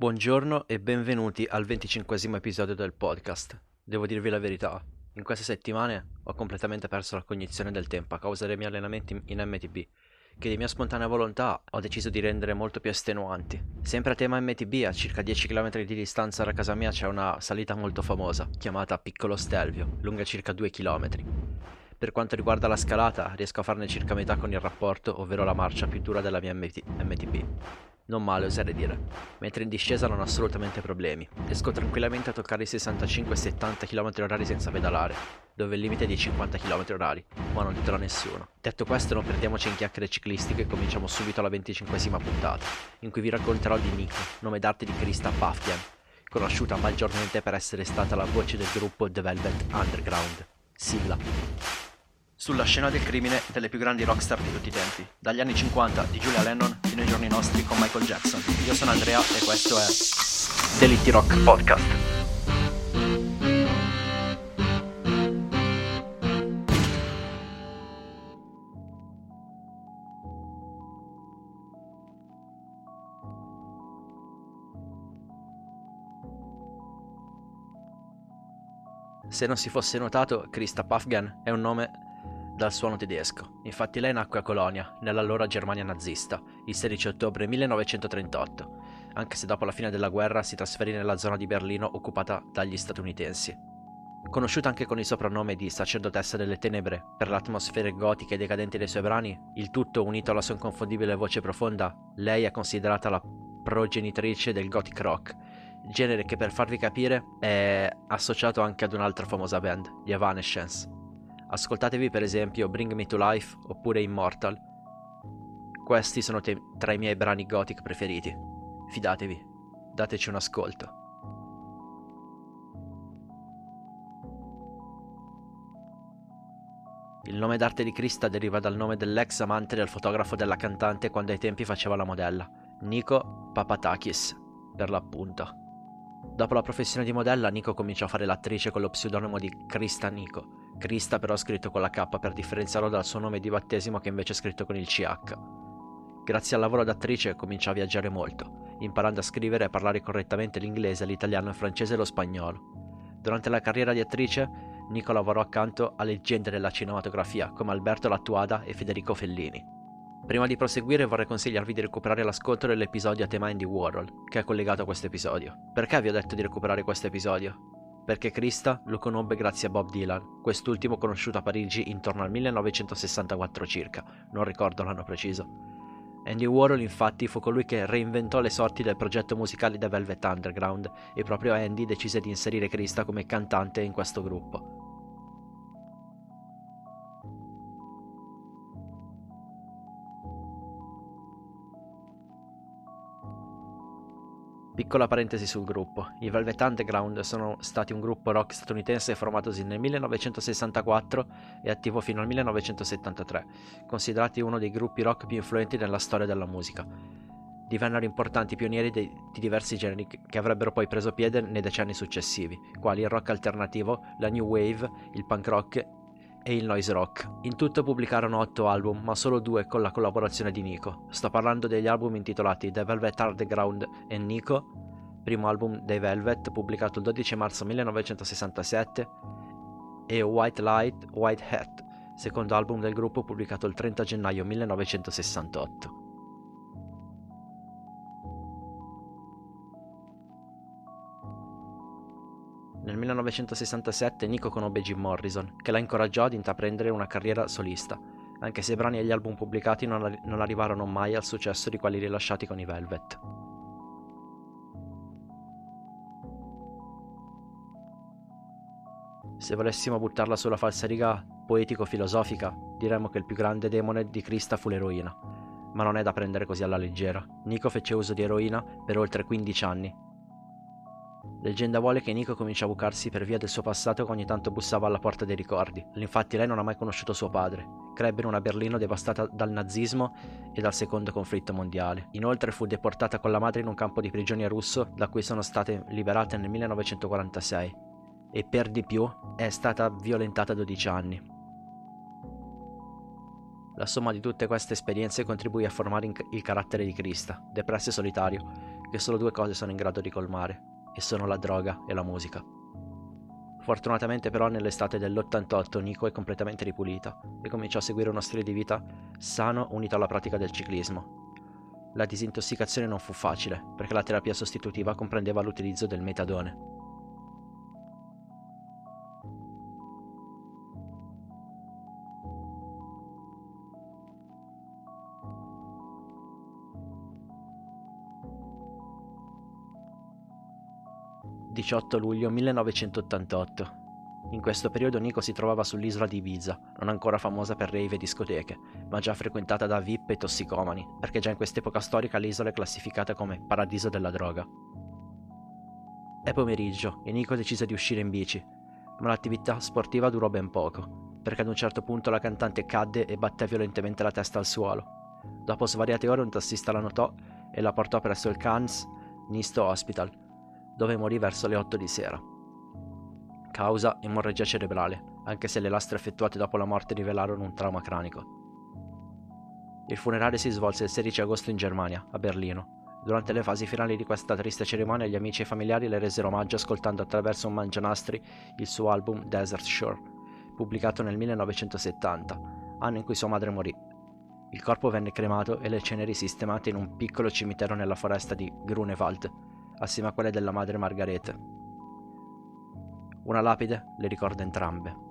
Buongiorno e benvenuti al venticinquesimo episodio del podcast. Devo dirvi la verità, in queste settimane ho completamente perso la cognizione del tempo a causa dei miei allenamenti in MTB, che di mia spontanea volontà ho deciso di rendere molto più estenuanti. Sempre a tema MTB, a circa 10 km di distanza da casa mia c'è una salita molto famosa, chiamata Piccolo Stelvio, lunga circa 2 km. Per quanto riguarda la scalata, riesco a farne circa metà con il rapporto, ovvero la marcia più dura della mia MT- MTB. Non male, oserei dire. Mentre in discesa non ho assolutamente problemi. Riesco tranquillamente a toccare i 65-70 km/h senza pedalare, dove il limite è di 50 km/h, ma non dirò a nessuno. Detto questo, non perdiamoci in chiacchiere ciclistiche e cominciamo subito alla 25esima puntata, in cui vi racconterò di Nico, nome d'arte di Krista Paffian, conosciuta maggiormente per essere stata la voce del gruppo The Velvet Underground. Sigla sulla scena del crimine delle più grandi rockstar di tutti i tempi, dagli anni 50 di Julia Lennon fino ai giorni nostri con Michael Jackson. Io sono Andrea e questo è Delitti Rock Podcast. Se non si fosse notato, Krista Puffgan è un nome dal suono tedesco. Infatti lei nacque a Colonia, nell'allora Germania nazista, il 16 ottobre 1938, anche se dopo la fine della guerra si trasferì nella zona di Berlino occupata dagli statunitensi. Conosciuta anche con il soprannome di sacerdotessa delle tenebre per le atmosfere gotiche e decadenti dei suoi brani, il tutto unito alla sua inconfondibile voce profonda, lei è considerata la progenitrice del gothic rock, genere che per farvi capire è associato anche ad un'altra famosa band, gli Evanescence. Ascoltatevi per esempio Bring Me to Life oppure Immortal. Questi sono te- tra i miei brani gothic preferiti. Fidatevi, dateci un ascolto. Il nome d'arte di Krista deriva dal nome dell'ex amante del fotografo della cantante quando ai tempi faceva la modella, Nico Papatakis, per l'appunto. Dopo la professione di modella, Nico cominciò a fare l'attrice con lo pseudonimo di Krista Nico Krista però scritto con la K per differenziarlo dal suo nome di battesimo che invece è scritto con il CH. Grazie al lavoro d'attrice cominciò a viaggiare molto, imparando a scrivere e parlare correttamente l'inglese, l'italiano, il francese e lo spagnolo. Durante la carriera di attrice, Nico lavorò accanto a leggende della cinematografia come Alberto Lattuada e Federico Fellini. Prima di proseguire vorrei consigliarvi di recuperare l'ascolto dell'episodio a tema Indie Warhol, che è collegato a questo episodio. Perché vi ho detto di recuperare questo episodio? Perché Krista lo conobbe grazie a Bob Dylan, quest'ultimo conosciuto a Parigi intorno al 1964 circa, non ricordo l'anno preciso. Andy Warhol infatti fu colui che reinventò le sorti del progetto musicale The Velvet Underground e proprio Andy decise di inserire Krista come cantante in questo gruppo. Piccola parentesi sul gruppo. I Velvet Underground sono stati un gruppo rock statunitense formatosi nel 1964 e attivo fino al 1973, considerati uno dei gruppi rock più influenti nella storia della musica. Divennero importanti pionieri di, di diversi generi che avrebbero poi preso piede nei decenni successivi, quali il rock alternativo, la new wave, il punk rock e il noise rock. In tutto pubblicarono otto album, ma solo due con la collaborazione di Nico. Sto parlando degli album intitolati The Velvet Underground e Nico, primo album dei Velvet pubblicato il 12 marzo 1967, e White Light, White Hat, secondo album del gruppo pubblicato il 30 gennaio 1968. 1967 Nico conobbe Jim Morrison, che la incoraggiò ad intraprendere una carriera solista, anche se i brani e gli album pubblicati non, arri- non arrivarono mai al successo di quelli rilasciati con i Velvet. Se volessimo buttarla sulla falsariga poetico-filosofica, diremmo che il più grande demone di Krista fu l'eroina. Ma non è da prendere così alla leggera. Nico fece uso di eroina per oltre 15 anni Leggenda vuole che Nico cominciò a bucarsi per via del suo passato che ogni tanto bussava alla porta dei ricordi. Infatti lei non ha mai conosciuto suo padre. Crebbe in una Berlino devastata dal nazismo e dal secondo conflitto mondiale. Inoltre fu deportata con la madre in un campo di prigionia russo da cui sono state liberate nel 1946 e per di più è stata violentata 12 anni. La somma di tutte queste esperienze contribuì a formare il carattere di Krista, depresso e solitario, che solo due cose sono in grado di colmare, e sono la droga e la musica. Fortunatamente però nell'estate dell'88 Nico è completamente ripulita e comincia a seguire uno stile di vita sano unito alla pratica del ciclismo. La disintossicazione non fu facile, perché la terapia sostitutiva comprendeva l'utilizzo del metadone. 18 luglio 1988. In questo periodo Nico si trovava sull'isola di Ibiza, non ancora famosa per rave e discoteche, ma già frequentata da VIP e tossicomani, perché già in quest'epoca storica l'isola è classificata come paradiso della droga. È pomeriggio e Nico decise di uscire in bici, ma l'attività sportiva durò ben poco, perché ad un certo punto la cantante cadde e batté violentemente la testa al suolo. Dopo svariate ore un tassista la notò e la portò presso il Cannes Nisto Hospital, dove morì verso le 8 di sera. Causa emorragia cerebrale, anche se le lastre effettuate dopo la morte rivelarono un trauma cranico. Il funerale si svolse il 16 agosto in Germania, a Berlino. Durante le fasi finali di questa triste cerimonia gli amici e familiari le resero omaggio ascoltando attraverso un mangianastri il suo album Desert Shore, pubblicato nel 1970, anno in cui sua madre morì. Il corpo venne cremato e le ceneri sistemate in un piccolo cimitero nella foresta di Grunewald, assieme a quelle della madre Margarete. Una lapide le ricorda entrambe.